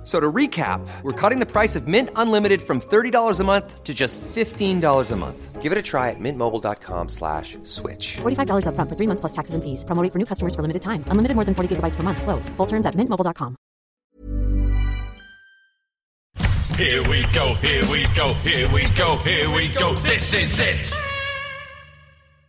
F- So to recap, we're cutting the price of Mint Unlimited from $30 a month to just $15 a month. Give it a try at mintmobile.com slash switch. $45 upfront for three months plus taxes and fees. Promo rate for new customers for limited time. Unlimited more than 40 gigabytes per month. Slows. Full terms at mintmobile.com. Here we go, here we go, here we go, here we go. This is it.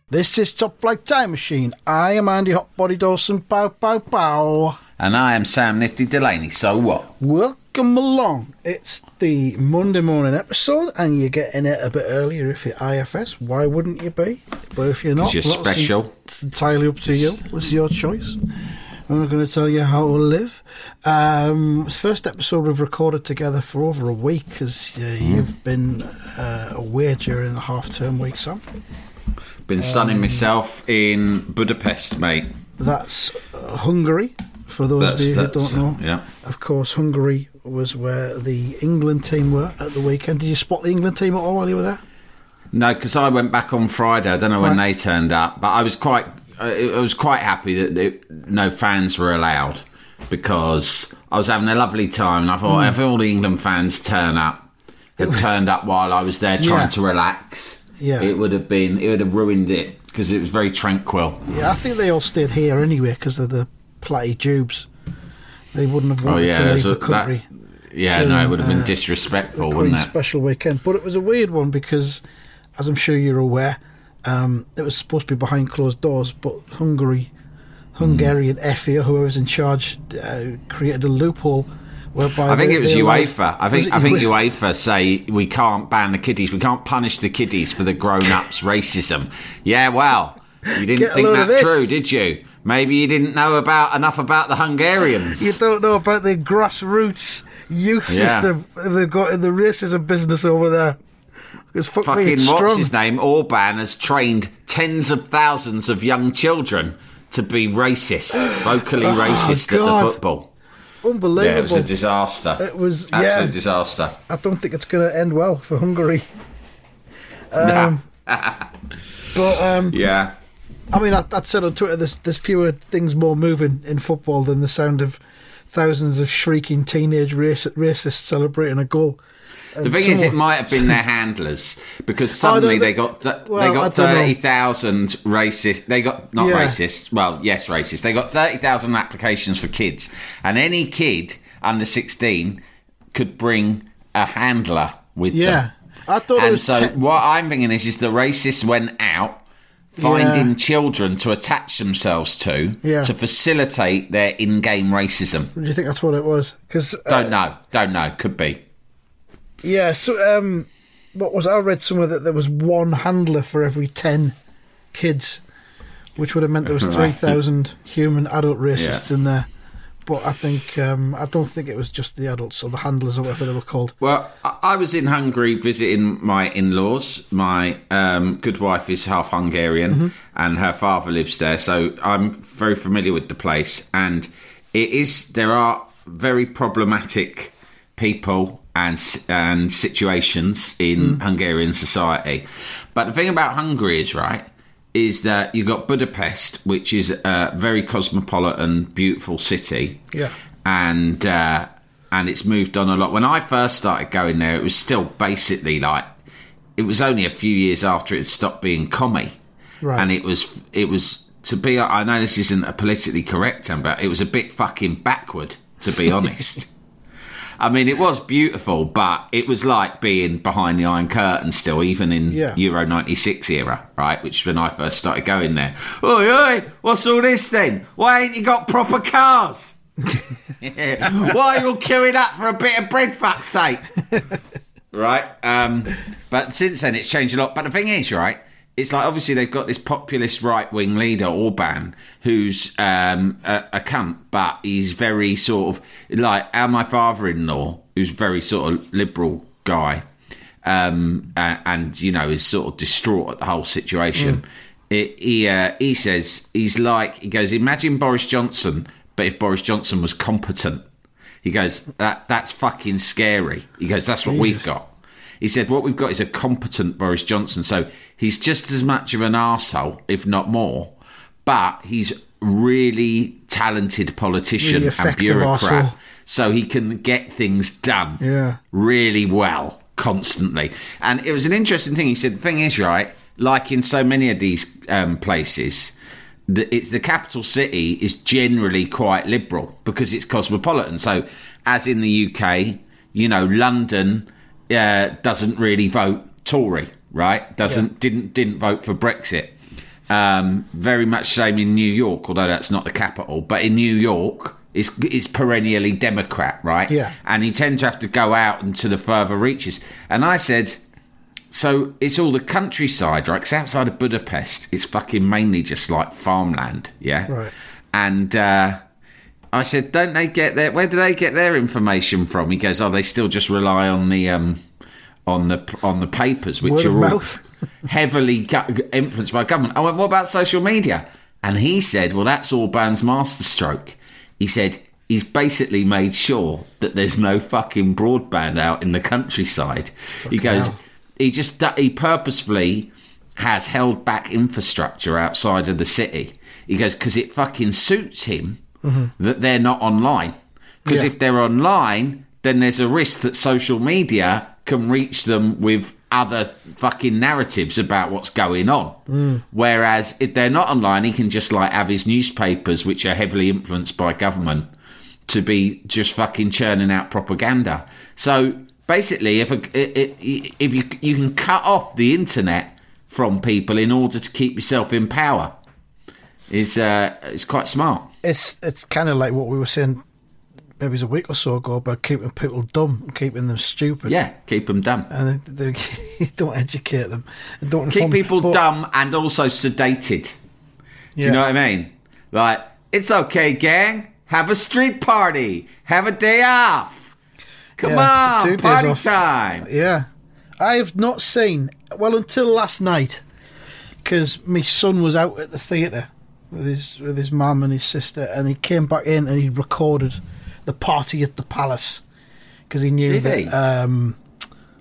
This is Top Flight Time Machine. I am Andy Hotbody Dawson. Bow, bow, bow. And I am Sam Nifty Delaney. So what? Welcome along. It's the Monday morning episode, and you're getting it a bit earlier if you're IFS. Why wouldn't you be? But if you're not, you're well, special. It's entirely up to you. It's your choice. I'm not going to tell you how to live. Um, it's the first episode we've recorded together for over a week because uh, Hmm. you've been uh, away during the half term week, Sam. Been sunning myself in Budapest, mate. That's uh, Hungary, for those That's- of you who don't know. yeah. Of course, Hungary was where the England team were at the weekend. Did you spot the England team at all while you were there? No, because I went back on Friday. I don't know when Right. they turned up, but I was quite, I was quite happy that they, no fans were allowed because I was having a lovely time, and I thought hmm. if all the England fans turn up, had turned up while I was there trying Yeah. to relax, Yeah. it would have been, it would have ruined it because it was very tranquil. Yeah, I think they all stayed here anyway because of the platty jubes. They wouldn't have Oh wanted to leave the country. that- yeah, no, it would have been uh, disrespectful, the wouldn't Queen's it? special weekend. But it was a weird one because, as I'm sure you're aware, um, it was supposed to be behind closed doors, but Hungary, Hungarian FA, whoever's in charge, uh, created a loophole whereby I think they- it was UEFA. I think I think UEFA say we can't ban the kiddies. We can't punish the kiddies for the grown-ups' racism. Yeah, well, you didn't think that through, did you? Maybe you didn't know about enough about the Hungarians. You don't know about the grassroots youth Yeah. system they've got in the racism business over there. Because fuck me, Fucking it's what's strong. his name? Orban has trained tens of thousands of young children to be racist, vocally racist at Oh, the football. Unbelievable. Yeah, it was a disaster. It was- absolute yeah. disaster. I don't think it's going to end well for Hungary. Um, but um, Yeah. I mean, I, I'd said on Twitter, there's there's fewer things more moving in football than the sound of thousands of shrieking teenage raci- racists celebrating a goal. The thing is, it might have been their handlers because suddenly they got th- well, they got thirty thousand racist. They got not Yeah. racist. Well, yes, racist. They got thirty thousand applications for kids, and any kid under sixteen could bring a handler with Yeah, them. I thought And so te- what I'm thinking is, is the racists went out. Finding Yeah. children to attach themselves to Yeah. to facilitate their in-game racism. do you think that's what it was? Because Don't know, don't know. Could be. Yeah, so um, what was I read somewhere that there was one handler for every ten kids, which would have meant there was three thousand human adult racists Yeah. in there. But I think um, I don't think it was just the adults or the handlers or whatever they were called. Well, I was in Hungary visiting my in-laws. My um, good wife is half Hungarian, and her father lives there, so I'm very familiar with the place. And it is there are very problematic people and and situations in Hungarian society. But the thing about Hungary is right is that you've got Budapest, which is a very cosmopolitan, beautiful city Yeah. and uh, and it's moved on a lot. When I first started going there, it was still basically like it was only a few years after it stopped being commie, Right. and it was it was to be. I know this isn't a politically correct term, but it was a bit fucking backward, to be honest. I mean, it was beautiful, but it was like being behind the Iron Curtain still, even in Yeah. Euro 96 era, right? Which is when I first started going there. Oi, oi, what's all this then? Why ain't you got proper cars? Why are you all queuing up for a bit of bread, fuck's sake? right? Um, but since then, it's changed a lot. But the thing is, right? It's like obviously they've got this populist right wing leader Orban, who's um, a, a cunt, but he's very sort of like our my father in law, who's very sort of liberal guy, um, uh, and you know is sort of distraught at the whole situation. It, he uh, he says he's like he goes imagine Boris Johnson, but if Boris Johnson was competent. He goes, that that's fucking scary. He goes, that's what we've got. He said, what we've got is a competent Boris Johnson. So he's just as much of an arsehole, if not more, but he's really talented politician Really and bureaucrat. arsehole. So he can get things done Yeah. really well constantly. And it was an interesting thing. He said, the thing is, right, like in so many of these um, places, the, it's the capital city is generally quite liberal because it's cosmopolitan. So, as in the UK, you know, London uh, doesn't really vote Tory, right? Doesn't didn't didn't vote for Brexit. Um, very much same in New York, although that's not the capital. But in New York, it's it's perennially Democrat, right? Yeah. And you tend to have to go out into the further reaches. And I said, so it's all the countryside, right? Because outside of Budapest, it's fucking mainly just like farmland, yeah. Right. And uh, I said, don't they get their? Where do they get their information from? He goes, oh, they still just rely on the um, on the on the papers, which Word are all heavily gu- influenced by government. I went, what about social media? And he said, well, that's Orban's masterstroke. He said he's basically made sure that there's no fucking broadband out in the countryside. he goes, hell. he just he purposefully has held back infrastructure outside of the city. He goes because it fucking suits him Mm-hmm. that they're not online. Because Yeah. if they're online, then there's a risk that social media can reach them with other fucking narratives about what's going on. Mm. Whereas if they're not online, he can just like have his newspapers, which are heavily influenced by government, to be just fucking churning out propaganda. So basically, if a, if you you can cut off the internet from people in order to keep yourself in power, is uh, it's quite smart. It's it's kind of like what we were saying maybe it was a week or so ago about keeping people dumb, keeping them stupid. Yeah, keep them dumb. And they, they don't educate them. and Don't Keep inform- people but- dumb and also sedated. Do Yeah. you know what I mean? Like, it's okay, gang. Have a street party. Have a day off. Come Yeah, on, party off. time. Yeah. I have not seen, well, until last night, because my son was out at the theatre with his with his mum and his sister, and he came back in and he recorded the party at the palace because he knew Did that he? um,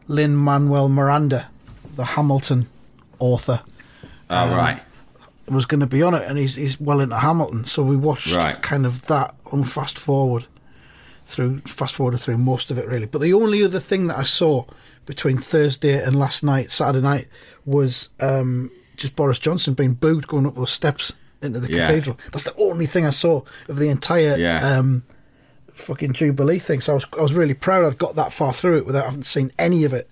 Lin Manuel Miranda, the Hamilton author, Oh, right. was going to be on it, and he's he's well into Hamilton, so we watched Right. kind of that on fast forward through fast forward through most of it really. But the only other thing that I saw between Thursday and last night, Saturday night, was um, just Boris Johnson being booed going up those steps into the Yeah. cathedral. That's the only thing I saw of the entire Yeah. um, fucking Jubilee thing. So I was I was really proud I'd got that far through it without having seen any of it.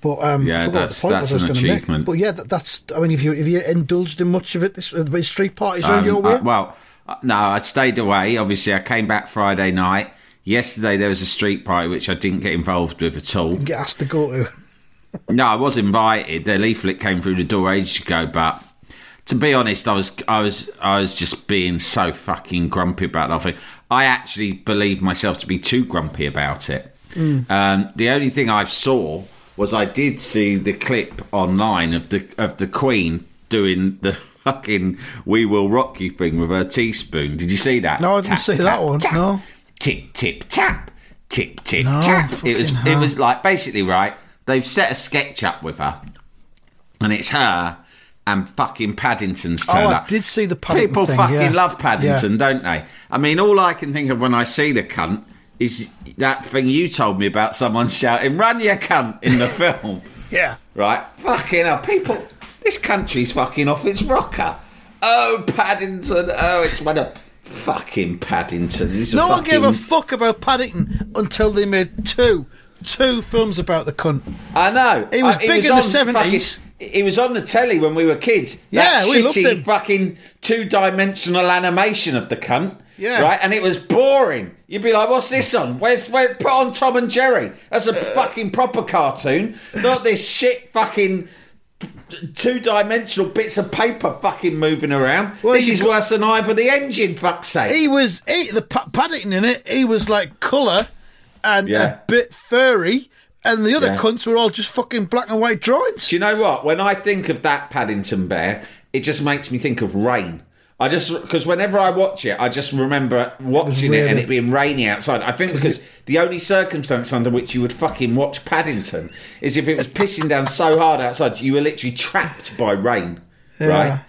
But um, Yeah, I that's- what the point that's I an gonna make. achievement. But yeah, that, that's. I mean, if you if you indulged in much of it, this the street parties around Um, your way. uh, well, uh, no, I stayed away. Obviously, I came back Friday night. Yesterday, there was a street party which I didn't get involved with at all. get asked to go to. No, I was invited. The leaflet came through the door ages ago, but to be honest, I was I was I was just being so fucking grumpy about nothing. I actually believed myself to be too grumpy about it. Um, the only thing I saw was I did see the clip online of the of the Queen doing the fucking "We Will Rock You" thing with her teaspoon. Did you see that? No, I didn't see that one, no. Tip tip tap, tip tip No, tap. It was fucking it was like basically right. They've set a sketch up with her, and it's her and fucking Paddington's Oh, turn I up. did see the Paddington People thing, fucking yeah. love Paddington, Yeah. don't they? I mean, all I can think of when I see the cunt is that thing you told me about someone shouting "Run, you cunt!" in the film. Yeah. Right? Fucking hell, people. This country's fucking off its rocker. Oh, Paddington. Oh, it's one of fucking Paddington. He's a No one gave a fuck about Paddington until they made two, two films about the cunt. I know. He was Uh, big in the on 70s. fucking- he was on the telly when we were kids. Yeah, we loved him. fucking two-dimensional animation of the cunt. Yeah. Right, and it was boring. You'd be like, "What's this on? Where's where? Put on Tom and Jerry. That's Uh. a fucking proper cartoon, not this shit fucking." Two-dimensional bits of paper fucking moving around. Well, this is got- worse than Ivor the Engine. Fuck's sake! He was he, the Pa- Paddington in it. He was like colour and Yeah. a bit furry, and the other Yeah. cunts were all just fucking black and white drawings. Do you know what? When I think of that Paddington bear, it just makes me think of rain. I just because whenever I watch it, I just remember watching it, and really- it being rainy outside. I think because the only circumstance under which you would fucking watch Paddington is if it was pissing down so hard outside, you were literally trapped by rain, Yeah. right?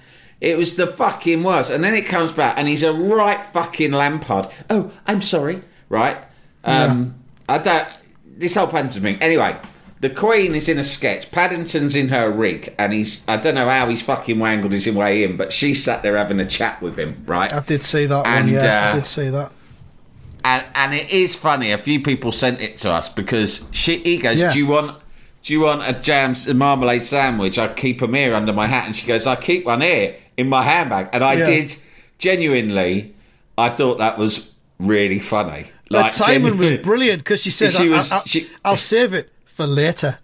It was the fucking worst. And then it comes back, and he's a right fucking Lampard. Oh, I'm sorry, right? Um, I don't. This whole Paddington thing. Anyway, the Queen is in a sketch. Paddington's in her rig, and he's. I don't know how he's fucking wangled his way in, but she sat there having a chat with him, right? I did see that And, one. Yeah, uh, I did see that. and and it is funny. A few people sent it to us because she he goes, Yeah. "Do you want do you want a jam a marmalade sandwich? I keep them here under my hat." And she goes, "I keep one here in my handbag." And I Yeah. did genuinely. I thought that was really funny. The timing was brilliant because she said, She I, was- I, she- will save it for later."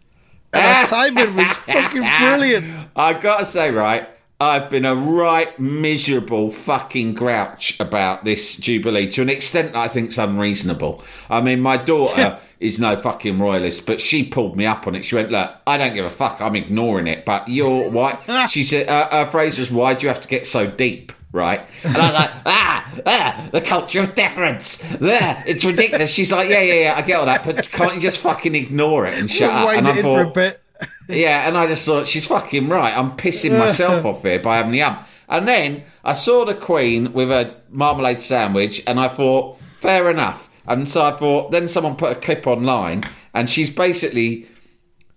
And her timing was fucking brilliant. I gotta say, right, I've been a right miserable fucking grouch about this Jubilee to an extent that I think's unreasonable. I mean, my daughter is no fucking royalist, but she pulled me up on it. She went, "Look, I don't give a fuck. I'm ignoring it, but you're why?" she said, uh, "Her phrase was, why do you have to get so deep?" Right, and I'm like, ah, ah, the culture of deference. Ah, it's ridiculous. She's like, yeah, yeah, yeah, I get all that, but can't you just fucking ignore it and shut up? And I thought, for a bit. yeah, and I just thought she's fucking right. I'm pissing myself off here by having the um. And then I saw the Queen with a marmalade sandwich, and I thought, fair enough. And so I thought, then someone put a clip online, and she's basically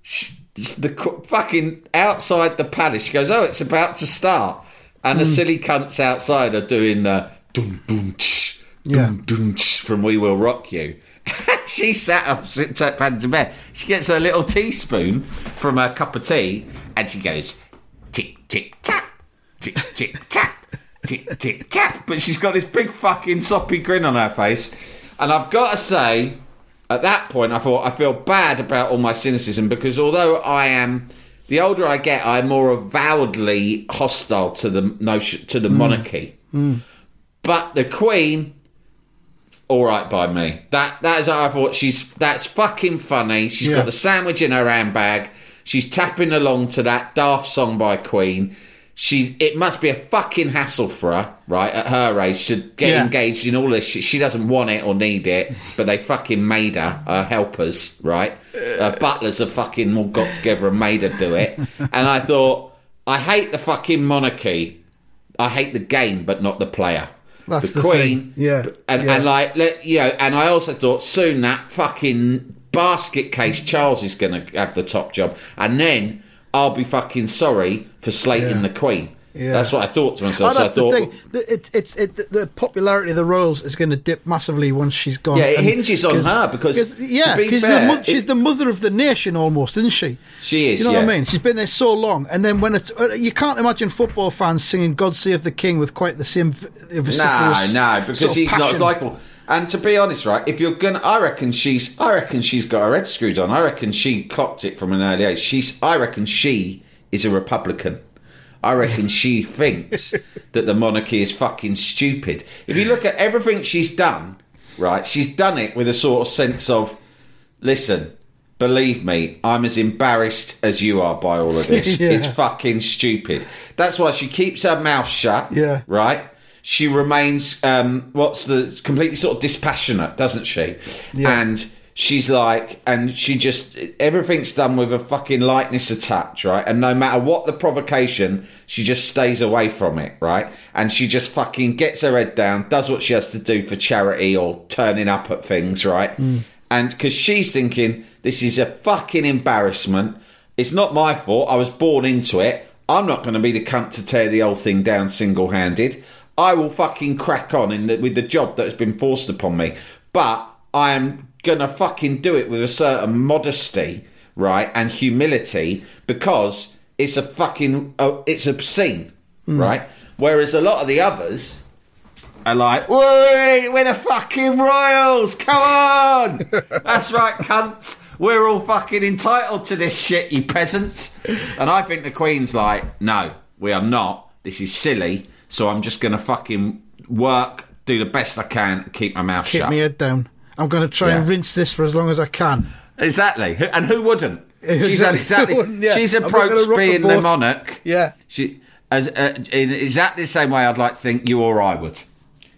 sh- the fucking outside the palace. She goes, "Oh, it's about to start," and the hmm. silly cunts outside are doing the dum dum tsh, Yeah. dum dum tsh from "We Will Rock You." she sat up, up, to bed. She gets her little teaspoon from her cup of tea, and she goes tick tick tap, tick tick tap, tick tick tap. But she's got this big fucking soppy grin on her face, and I've got to say, at that point, I thought I feel bad about all my cynicism because although I am. The older I get, I'm more avowedly hostile to the notion to the hmm. monarchy. Hmm. But the Queen, all right by me. That that is how I thought. She's that's fucking funny. She's Yeah. got the sandwich in her handbag. She's tapping along to that daft song by Queen. She it must be a fucking hassle for her, right? At her age, to get Yeah. engaged in all this shit. She doesn't want it or need it, but they fucking made her. Her helpers, right? Her uh. butlers have fucking all got together and made her do it. And I thought, I hate the fucking monarchy. I hate the game, but not the player. That's the the Queen, thing. Yeah, and yeah. and like you know, and I also thought soon that fucking basket case Charles is going to have the top job, and then I'll be fucking sorry for slating Yeah. the Queen. Yeah. That's what I thought to myself. Oh, so that's the thing. The- It's it's it, the- popularity of the royals is going to dip massively once she's gone. Yeah, it hinges on her because, yeah, be because mo- she's the mother of the nation almost, isn't she? She is, You know what. I mean? She's been there so long, and then when it's uh, you can't imagine football fans singing "God Save the King" with quite the same No, no, because sort of he's not as likable. And to be honest, right, if you're gonna, I reckon she's, I reckon she's got her head screwed on. I reckon she clocked it from an early age. She's, I reckon she is a Republican. I reckon she thinks that the monarchy is fucking stupid. If you look at everything she's done, right, she's done it with a sort of sense of, listen, believe me, I'm as embarrassed as you are by all of this. Yeah. It's fucking stupid. That's why she keeps her mouth shut. Yeah. Right? She remains, um, what's the, completely sort of dispassionate, doesn't she? Yeah. And she's like, and she just, everything's done with a fucking lightness of touch, right? And no matter what the provocation, she just stays away from it, right? And she just fucking gets her head down, does what she has to do for charity or turning up at things, right? And because she's thinking, this is a fucking embarrassment. It's not my fault. I was born into it. I'm not going to be the cunt to tear the whole thing down single handed. I will fucking crack on in the, with the job that has been forced upon me. But I am to fucking do it with a certain modesty, right, and humility because it's a fucking, oh, it's obscene, hmm. right? Whereas a lot of the others, are like, "Wait, we're the fucking royals! Come on! That's right, cunts. We're all fucking entitled to this shit, you peasants." And I think the Queen's like, "No, we are not. This is silly. So I'm just gonna fucking work, do the best I can, keep my mouth Keep shut." my head down. I'm going to try and rinse this for as long as I can. Exactly. And who wouldn't? She's Exactly. Wouldn't? Yeah. She's I'm not gonna approached rock the being the monarch. Yeah. She As, uh, in exactly the same way I'd like to think you or I would.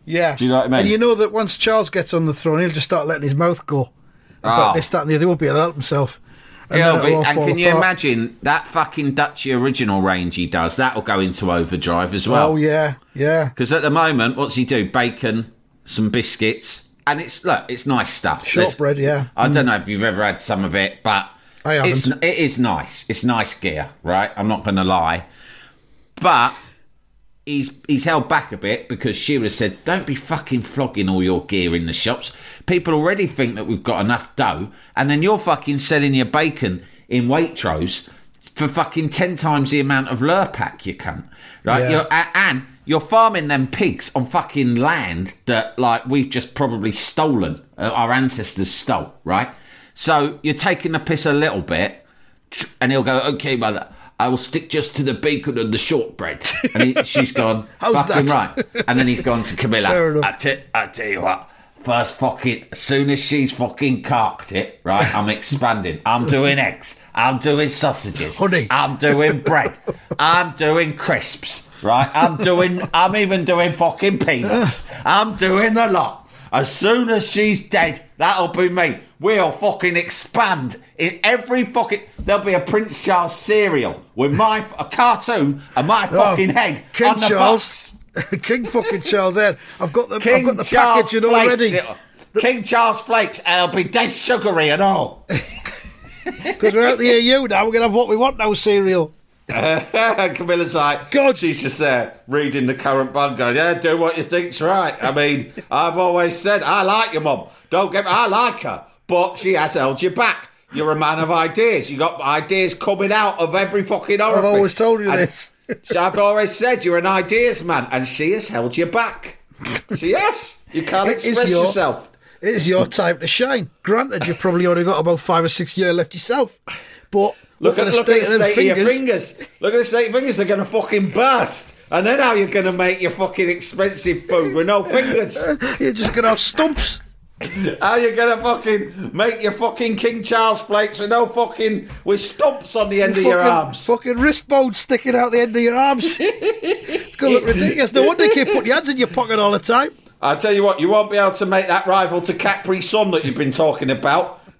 Yeah. Do you know what I mean? And you know that once Charles gets on the throne, he'll just start letting his mouth go. About Oh. this, that, and the other. He won't be able to help himself. And Yeah, but- and fall can you apart. imagine that fucking Duchy original range he does? That'll go into overdrive as well. Oh, yeah. Yeah. Because at the moment, what's he do? Bacon, some biscuits, and it's look, it's nice stuff. Shortbread, yeah. I don't mm. know if you've ever had some of it, but I it's, it is nice. It's nice gear, right? I'm not going to lie, but he's he's held back a bit because Shearer said, "Don't be fucking flogging all your gear in the shops. People already think that we've got enough dough, and then you're fucking selling your bacon in Waitrose for fucking ten times the amount of Lurpak, you cunt, right? Yeah. You're, and you're farming them pigs on fucking land that like we've just probably stolen, uh, our ancestors stole, right? So you're taking the piss a little bit." And he'll go, okay, mother, I will stick just to the bacon and the shortbread. And he, she's gone, How's fucking that? right. And then he's gone to Camilla. I, t- I tell you what, first fucking, as soon as she's fucking carked it, right, I'm expanding. I'm doing eggs. I'm doing sausages. Honey. I'm doing bread. I'm doing crisps, right? I'm doing, I'm even doing fucking peanuts. I'm doing the lot. As soon as she's dead, that'll be me. We'll fucking expand in every fucking. There'll be a Prince Charles cereal with my a cartoon and my oh, fucking head Oh, King on the Charles. box. King fucking Charles Head. I've got the, I've King got the Charles packaging already. It'll- King Charles flakes, and it'll be dead sugary and all. Because we're out the EU now, we're going to have what we want now cereal. Camilla's like, God. she's just there reading the current bug, going, yeah, do what you think's right. I mean, I've always said, I like your mum. Don't get me, I like her, but she has held you back. You're a man of ideas. You got ideas coming out of every fucking orifice. I've always told you And this. I've always said you're an ideas man, and she has held you back. She has. You can't It express your- yourself. It is your time to shine. Granted, you've probably only got about five or six years left yourself. But Look, at, the look state at of the state of your fingers. Look at the state of your fingers. They're going to fucking burst. And then how you're going to make your fucking expensive food with no fingers? You're just going to have stumps. how you going to fucking make your fucking King Charles flakes with no fucking with stumps on the end of your arms? Fucking wrist bones sticking out the end of your arms. it's going to look ridiculous. No wonder you keep putting your hands in your pocket all the time. I'll tell you what, you won't be able to make that rival to Capri Sun that you've been talking about.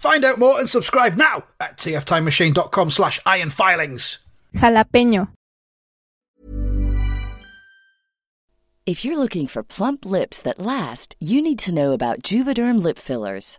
Find out more and subscribe now at tftimemachine.com slash ironfilings. Jalapeño. If you're looking for plump lips that last, you need to know about Juvederm lip fillers.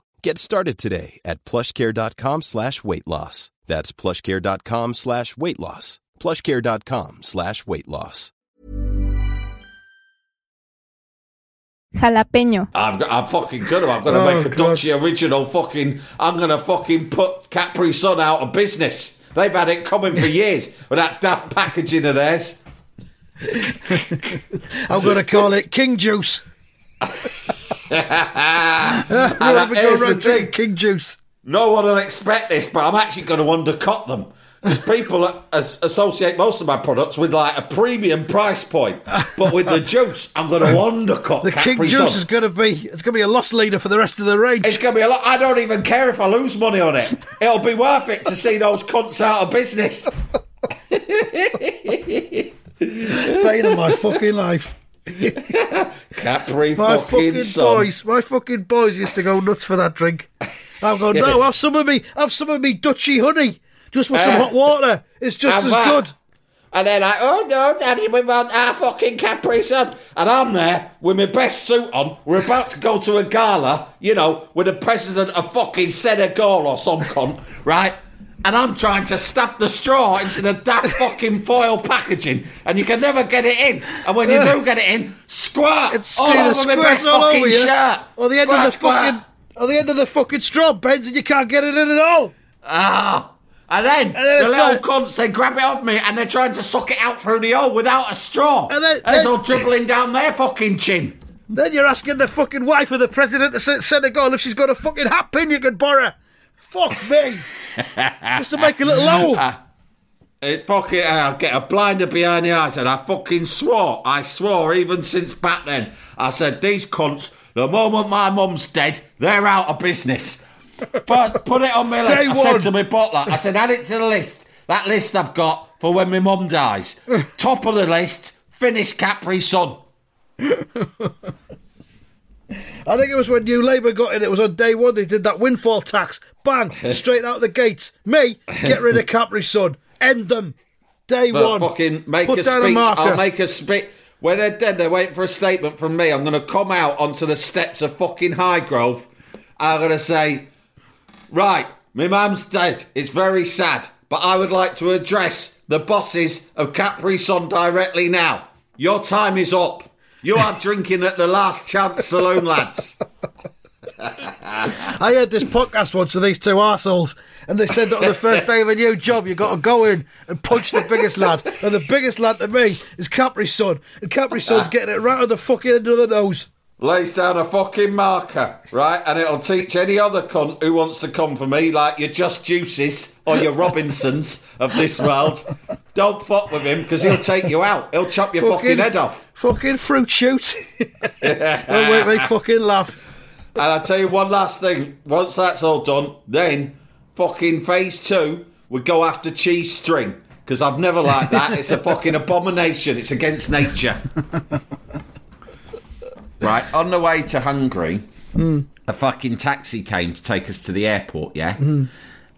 Get started today at plushcare.com slash weight loss. That's plushcare.com slash weight loss. plushcare.com slash weight loss. Jalapeño. I'm, go- I'm fucking good. I'm going to Oh, make a God. Duchy original fucking. I'm going to fucking put Capri Sun out of business. They've had it coming for years with that daft packaging of theirs. I'm going to call it King Juice. You're having here's go the around King Juice. No one will expect this, but I'm actually going to undercut them. Because people associate most of my products with like a premium price point, but with the juice, I'm going to undercut The Capri King Juice Sun. is going to be it's going to be a loss leader for the rest of the range. It's going to be a lot. I don't even care if I lose money on it. It'll be worth it to see those cunts out of business. Pain of my fucking life. Capri My fucking, fucking boys, my fucking boys used to go nuts for that drink. I'm going, no, have some of me, have some of me Duchy honey, just with some Uh, hot water. It's just as that. good. And then I, oh no, Daddy, we want our fucking Capri Sun. And I'm there with my best suit on. We're about to go to a gala, you know, with the president of fucking Senegal or some cunt, right? And I'm trying to stab the straw into the daft fucking foil packaging, and you can never get it in. And when you do get it in, squirt It's all over my squirt best all fucking over you. shirt. Or the end Squirt, of the squirt. fucking, or the end of the fucking straw bends and you can't get it in at all. Ah. And then, then the little like- cunts, they grab it off me and they're trying to suck it out through the hole without a straw. And then- and it's all dribbling down their fucking chin. Then you're asking the fucking wife of the president of Senegal if she's got a fucking hat pin you can borrow. Fuck me. Just to make a little hole. Fuck it fucking, uh, I'll get a blinder behind the eyes, and I fucking swore, I swore even since back then. I said, these cunts, the moment my mum's dead, they're out of business. But put it on my list. Day I said to my butler, I said, add it to the list. That list I've got for when my mum dies. Top of the list, finish Capri Sun. I think it was when New Labour got in. It was on day one. They did that windfall tax. Bang, straight out the gates. Me, get rid of Capri Sun. End them. Day one. fucking make Put a down speech. a marker. I'll make a speech. When they're dead, they're waiting for a statement from me. I'm going to come out onto the steps of fucking Highgrove. I'm going to say, right, my mum's dead. It's very sad. But I would like to address the bosses of Capri Sun directly now. Your time is up. You are drinking at the last chance saloon, lads. I heard this podcast once of these two arseholes, and they said that on the first day of a new job, you've got to go in and punch the biggest lad. And the biggest lad to me is Capri Sun. And Capri Sun's ah. getting it right on the fucking end of the nose. Lays down a fucking marker, right? And it'll teach any other cunt who wants to come for me, like your Just Juices or your Robinsons of this world. Don't fuck with him because he'll take you out. He'll chop your fucking, head off. Fucking fruit shoot. Don't make me fucking laugh. And I'll tell you one last thing. Once that's all done, then fucking phase two we go after cheese string. Because I've never liked that. It's a fucking abomination. It's against nature. right, on the way to Hungary, a fucking taxi came to take us to the airport, yeah?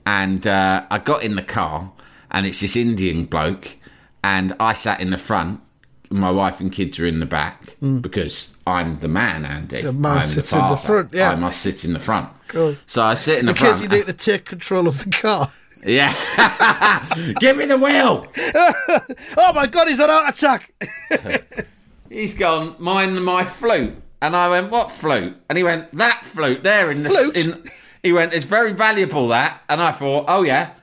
And uh, I got in the car, and it's this Indian bloke, and I sat in the front. My wife and kids are in the back because I'm the man, Andy. The man I'm sits in the front, yeah. I must sit in the front. course. So I sit in the In case front. you need to take control of the car. Yeah. Give me the wheel. Oh my god, he's an heart attack. He's gone, mine my flute. And I went, what flute? And he went, that flute there in the Flute? in he went, it's very valuable that. And I thought, oh yeah.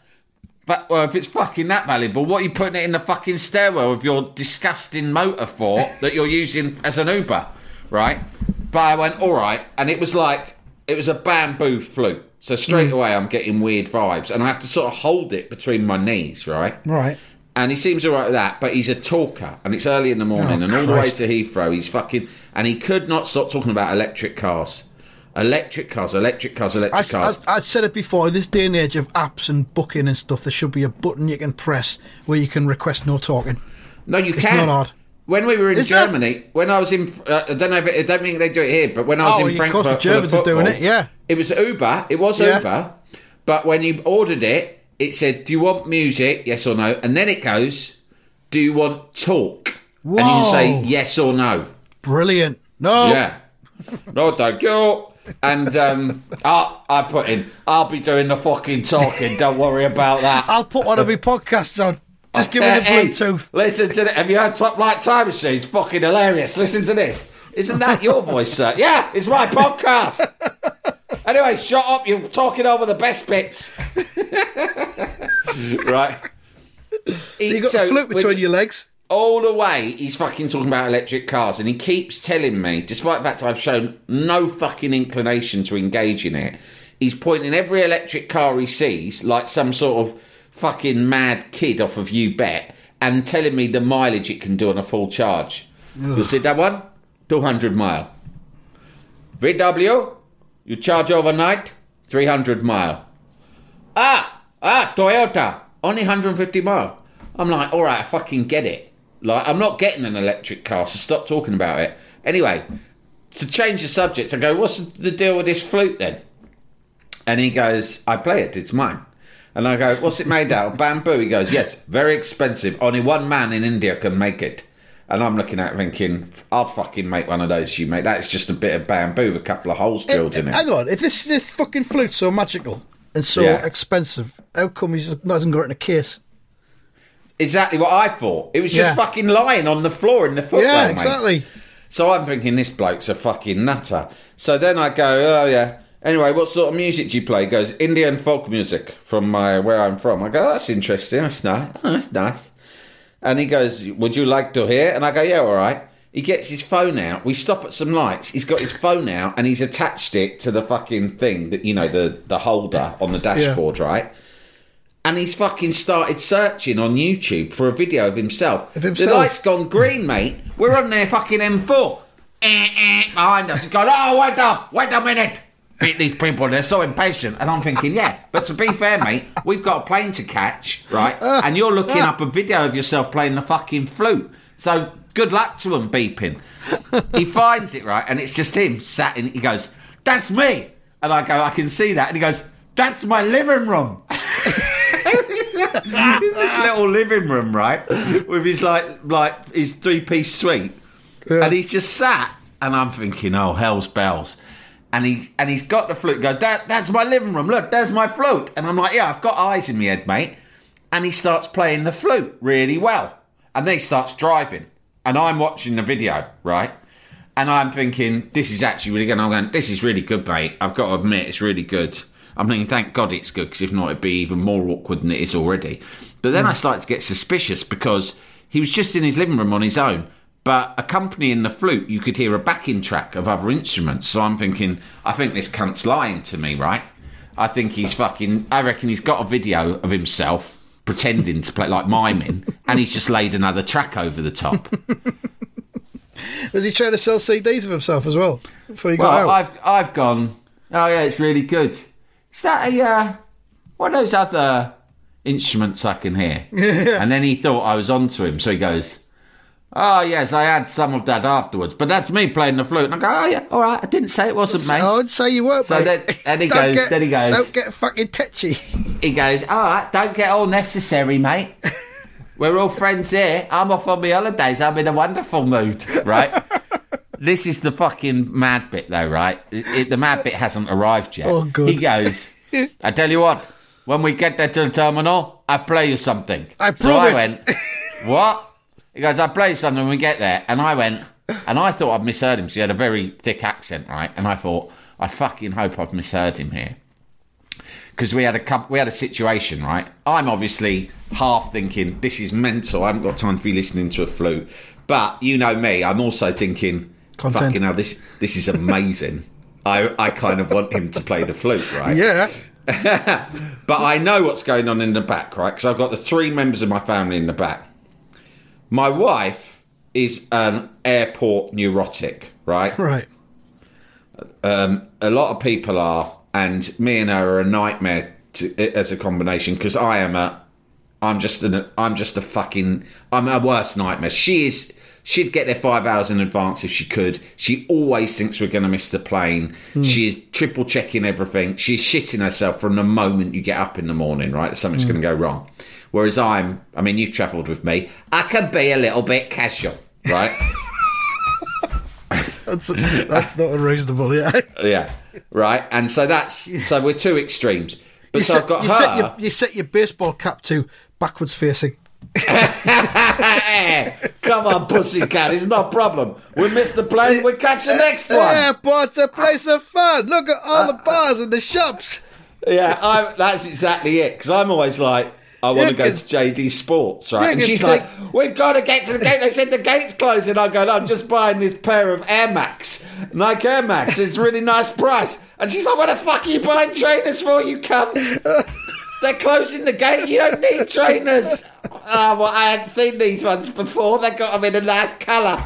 But well, if it's fucking that valuable, what are you putting it in the fucking stairwell of your disgusting motor for that you're using as an Uber? Right? But I went, all right. And it was like it was a bamboo flute. So straight mm. away I'm getting weird vibes. And I have to sort of hold it between my knees, right? Right. And he seems all right with that, but he's a talker, and it's early in the morning, Oh, and all the way to Heathrow, he's fucking, and he could not stop talking about electric cars, electric cars, electric cars, electric I, cars. I, I said it before. In this day and age of apps and booking and stuff, there should be a button you can press where you can request no talking. no, you it's can. not hard. When we were in Is? Germany, when I was in, uh, I don't know if it, I don't think they do it here, but when I was Oh, in of Frankfurt, course the Germans are doing it, yeah. it was Uber. It was Yeah. Uber, but when you ordered it, it said, "Do you want music? Yes or no?" And then it goes, "Do you want talk?" And you can say yes or no. Brilliant. No. Yeah. No, thank you. And um, I, I put in, I'll be doing the fucking talking. Don't worry about that. I'll put one of my podcasts on. Just give me the Uh, hey, Bluetooth. listen to it. Have you heard Top Flight Time Machine? It's fucking hilarious. Listen to this. Isn't that your voice, sir? Yeah, it's my podcast. Anyway, shut up. You're talking over the best bits. right. You got So, a flute between which- your legs. all the way he's fucking talking about electric cars and he keeps telling me despite the fact i've shown no fucking inclination to engage in it he's pointing every electric car he sees like some sort of fucking mad kid off of you bet and telling me the mileage it can do on a full charge you see that one 200 mile vw you charge overnight? 300 mile. Ah ah toyota only 150 mile. I'm like all right i fucking get it. Like i'm not getting an electric car so stop talking about it. Anyway to change the subject i go what's the deal with this flute then? And he goes i play it it's mine. And i go what's it made out of? Bamboo. He goes yes very expensive. Only one man in india can make it and I'm looking at it thinking, I'll fucking make one of those you mate. That's just a bit of bamboo with a couple of holes eh, drilled in eh, it. Hang on, if this this fucking flute's so magical and so Yeah. expensive, how come he's not hasn't got it in a case? Exactly what I thought. It was just Yeah. fucking lying on the floor in the footwell, yeah, mate. exactly. So I'm thinking this bloke's a fucking nutter. So then I go, oh yeah. Anyway, what sort of music do you play? He goes Indian folk music from my where I'm from. I go, oh, that's interesting. That's nice. Oh, that's nice. And he goes, would you like to hear? And I go, yeah, all right. He gets his phone out. We stop at some lights. He's got his phone out and he's attached it to the fucking thing that you know the the holder on the dashboard, right? And he's fucking started searching on YouTube for a video of himself. Of himself? The light's gone green, mate. We're on their fucking M4. Eh, eh, behind us. He's going, oh, wait up, wait a minute. Beat these people, they're so impatient. And I'm thinking, yeah, but to be fair, mate, we've got a plane to catch, right? Ah, and you're looking ah. up a video of yourself playing the fucking flute. So good luck to him beeping. He finds it, right? And it's just him sat in He goes, that's me. And I go, I can see that. And he goes, that's my living room. in this little living room, right, with his like like his three piece suite, and he's just sat, and I'm thinking, oh hell's bells, and he and he's got the flute. Goes, that that's my living room. Look, there's my flute, and I'm like, yeah, I've got eyes in my head, mate. And he starts playing the flute really well, and then he starts driving, and I'm watching the video, right. And I'm thinking, this is actually really good. And I'm going, this is really good, mate. I've got to admit, it's really good. I'm thinking, thank God it's good, because if not, it'd be even more awkward than it is already. But then hmm. I started to get suspicious because he was just in his living room on his own. But accompanying the flute, you could hear a backing track of other instruments. So I'm thinking, I think this cunt's lying to me, right? I think he's fucking. I reckon he's got a video of himself pretending to play, like miming, and he's just laid another track over the top. Was he trying to sell CDs of himself as well before he got Well, out? I've I've gone. Oh yeah, it's really good. Is that a uh, what are those other instruments I can hear? and then he thought I was onto him, so he goes, "Oh yes, I had some of that afterwards, but that's me playing the flute." And I go, "Oh yeah, all right. I didn't say it wasn't me." I would say you were. So mate. then- then he goes- get- then he goes- Don't get fucking tetchy. He goes, "All right, don't get all necessary, mate. We're all friends here. I'm off on my holidays. I'm in a wonderful mood, right?" This is the fucking mad bit, though, right? It, it- the mad bit hasn't arrived yet. Oh, good. He goes, I tell you what, when we get there to the terminal, I play you something. I so prove I it. went, what? He goes, I play something when we get there. And I went, and I thought I'd misheard him because he had a very thick accent, right? And I thought, I fucking hope I've misheard him here because we had a we had a situation, right? I'm obviously half thinking this is mental. I haven't got time to be listening to a flute, but you know me, I'm also thinking, Content. fucking hell, this this is amazing. I I kind of want him to play the flute, right? yeah. But I know what's going on in the back, right? Because I've got the three members of my family in the back. My wife is an airport neurotic, right? Right. Um, a lot of people are, and me and her are a nightmare to, as a combination because I am a, I'm just an, I'm just a fucking, I'm a worst nightmare. She is, she'd get there five hours in advance if she could. She always thinks we're going to miss the plane. She is triple checking everything. She's shitting herself from the moment you get up in the morning, right? Something's going to go wrong. Whereas I'm, I mean, you've travelled with me. I can be a little bit casual, right? That's that's not unreasonable. Yeah. Yeah, right. And so that's so we're two extremes. But You so set, I've got you her. set your you set your baseball cap to backwards facing. Come on, pussycat, it's no problem. We missed the plane, we'll catch the next one. Yeah, Airport's a place of fun. Look at all the bars and the shops. Yeah, I, that's exactly it. Because I'm always like, I want to go to JD Sports, right? you And she's take- like, we've got to get to the gate. They said the gate's closing. I go, no, I'm just buying this pair of Air Max, Nike Air Max. It's a really nice price. And she's like, what the fuck are you buying trainers for, you cunt? They're closing the gate. You don't need trainers. Oh, well, I hadn't seen these ones before. They got them in a nice colour.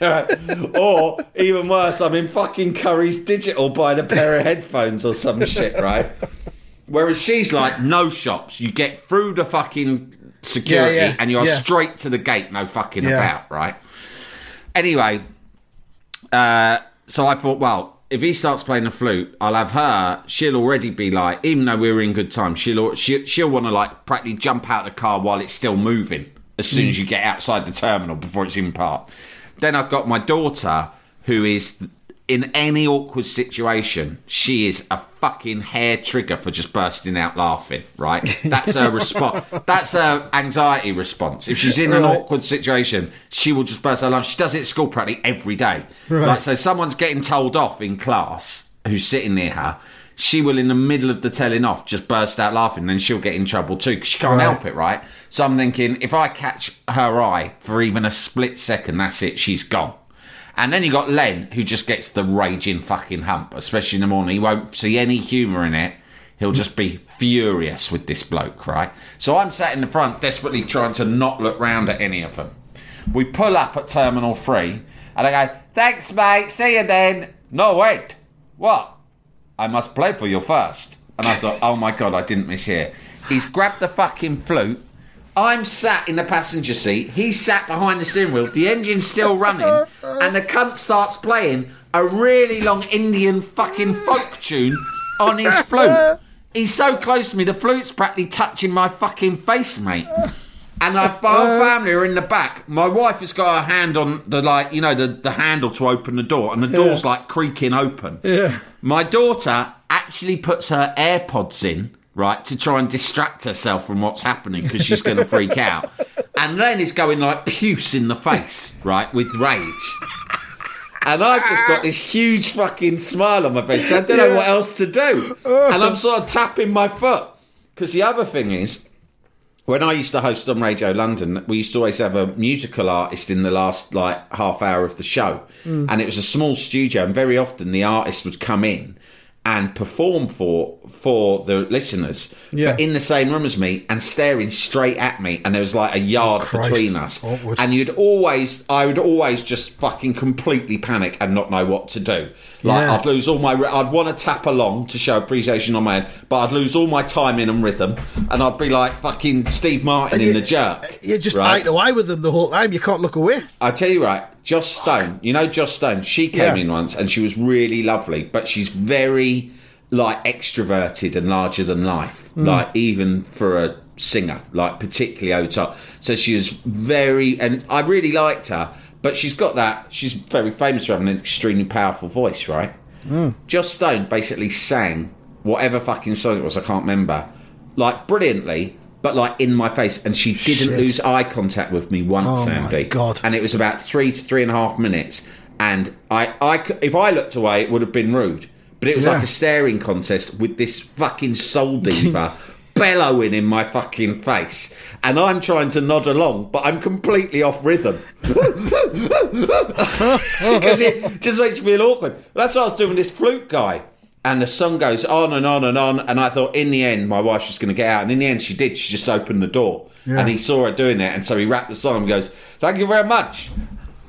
or even worse, I'm in fucking Curry's Digital buying a pair of headphones or some shit, right? Whereas she's like, no shops. You get through the fucking security Yeah, yeah, and you're yeah. straight to the gate. No fucking about, right? Anyway, uh, so I thought, well, if he starts playing the flute, I'll have her. She'll already be like, even though we are in good time, she'll she, she'll want to like practically jump out of the car while it's still moving. As soon as you get outside the terminal before it's in park. Then I've got my daughter, who is in any awkward situation, she is a fucking hair trigger for just bursting out laughing. Right? That's her response. That's her anxiety response. If she's in an Right. awkward situation, she will just burst out laughing. She does it at school practically every day. Right. Like, so someone's getting told off in class who's sitting near her. She will, in the middle of the telling off, just burst out laughing. Then she'll get in trouble too because she can't Right. help it, right? So I'm thinking, if I catch her eye for even a split second, that's it. She's gone. And then you got Len, who just gets the raging fucking hump, especially in the morning. He won't see any humour in it. He'll just be furious with this bloke, right? So I'm sat in the front, desperately trying to not look round at any of them. We pull up at Terminal 3, and I go, Thanks, mate, see you then. No, wait. What? I must play for you first. And I thought, oh my god, I didn't miss here. He's grabbed the fucking flute. I'm sat in the passenger seat. He's sat behind the steering wheel. The engine's still running, and the cunt starts playing a really long Indian fucking folk tune on his flute. He's so close to me, the flute's practically touching my fucking face, mate. And our whole family are in the back. My wife has got her hand on the like, you know, the, the handle to open the door, and the door's like creaking open. Yeah. My daughter actually puts her AirPods in, right, to try and distract herself from what's happening because she's going to freak out. And then is going like puce in the face, right, with rage. And I've just got this huge fucking smile on my face. I don't know what else to do. Oh. And I'm sort of tapping my foot. Because the other thing is, when I used to host on Radio London, we used to always have a musical artist in the last like half hour of the show, mm. and it was a small studio, and very often the artist would come in and perform for for the listeners, Yeah. but in the same room as me and staring straight at me, and there was like a oh, yard Christ. between us, Awkward. and you'd always, I would always just fucking completely panic and not know what to do. Like Yeah. I'd lose all my, I'd want to tap along to show appreciation on my end, but I'd lose all my timing and rhythm, and I'd be like fucking Steve Martin in you- the jerk. You're just right? to eye with them the whole time. You can't look away. I tell you right, Joss Stone. You know Joss Stone. She came Yeah. in once and she was really lovely, but she's very like extroverted and larger than life. Hmm. Like even for a singer, like particularly top. So she was very, and I really liked her. But she's got that. She's very famous for having an extremely powerful voice, right? Hmm. Joss Stone basically sang whatever fucking song it was. I can't remember. Like brilliantly. But like in my face, and she didn't Shit. lose eye contact with me once, Oh, my Andy. God. And it was about three to three and a half minutes. And I, I, if I looked away, it would have been rude. But it was Yeah. like a staring contest with this fucking soul diva bellowing in my fucking face. And I'm trying to nod along, but I'm completely off rhythm. because it just makes me feel awkward. That's what I was doing with this flute guy. And the song goes on and on and on. And I thought, in the end, my wife's just going to get out. And in the end, she did. She just opened the door. And he saw her doing it. And so he wrapped the song and goes, Thank you very much.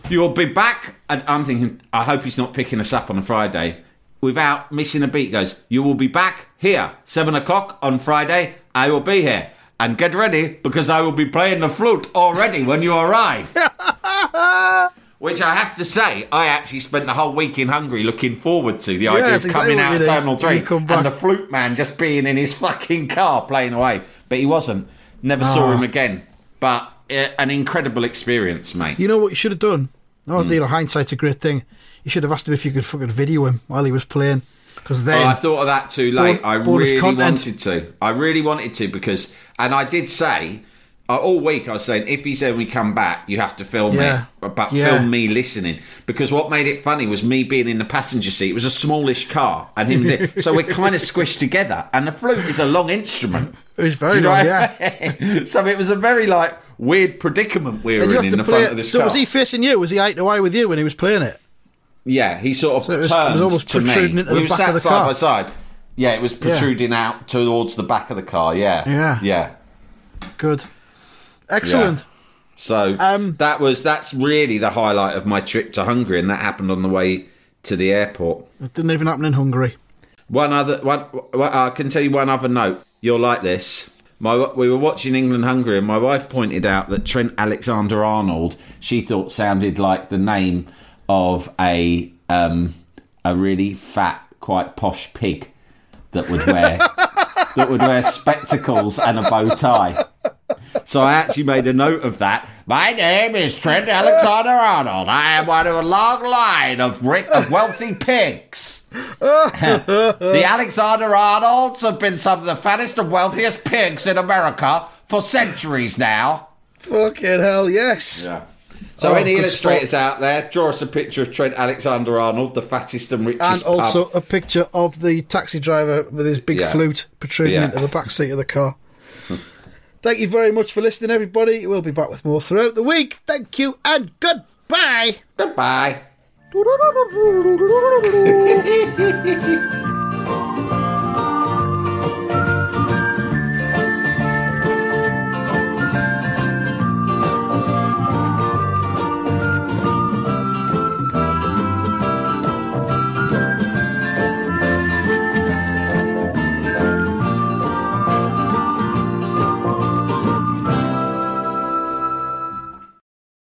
You'll be back. And I'm thinking, I hope he's not picking us up on a Friday. Without missing a beat, He goes, You will be back here, seven o'clock on Friday. I will be here. And get ready because I will be playing the flute already when you arrive. Which I have to say, I actually spent the whole week in Hungary looking forward to the idea of coming out of. Terminal 3 come back. and the flute man just being in his fucking car playing away. But he wasn't. Never saw Ah. him again. But uh, an incredible experience, mate. You know what you should have done? Oh, Hmm. you know, hindsight's a great thing. You should have asked him if you could fucking video him while he was playing. Because then. Oh, I thought of that too late. Bon- I really content. wanted to. I really wanted to because, and I did say uh, all week I was saying if he said we come back, you have to film Yeah. it, but Yeah. film me listening because what made it funny was me being in the passenger seat. It was a smallish car, and him. there. so we're kind of squished together, and the flute is a long instrument. It was very long, yeah. So it was a very like weird predicament we were in in the front of it. this So car. was he facing you? Was he eye away with you when he was playing it? Yeah, he sort of So it was- it was almost to me. protruding into we the back of the side car. by side. Yeah, it was protruding out towards the back of the car. Yeah, Yeah. yeah. Good. Excellent. So Um, that was that's really the highlight of my trip to Hungary, and that happened on the way to the airport. It didn't even happen in Hungary. One other one, I can tell you one other note. You'll like this. My we were watching England Hungary, and my wife pointed out that Trent Alexander Arnold she thought sounded like the name of a um, a really fat, quite posh pig that would wear that would wear spectacles and a bow tie. So I actually made a note of that. My name is Trent Alexander Arnold. I am one of a long line of, rich, of wealthy pigs. the Alexander Arnolds have been some of the fattest and wealthiest pigs in America for centuries now. Fucking hell, yes. Yeah. So Oh, any illustrators out there, draw us a picture of Trent Alexander Arnold, the fattest and richest And also pub. a picture of the taxi driver with his big Yeah. flute protruding Yeah. into the back seat of the car. Thank you very much for listening, everybody. We'll be back with more throughout the week. Thank you and goodbye. Goodbye.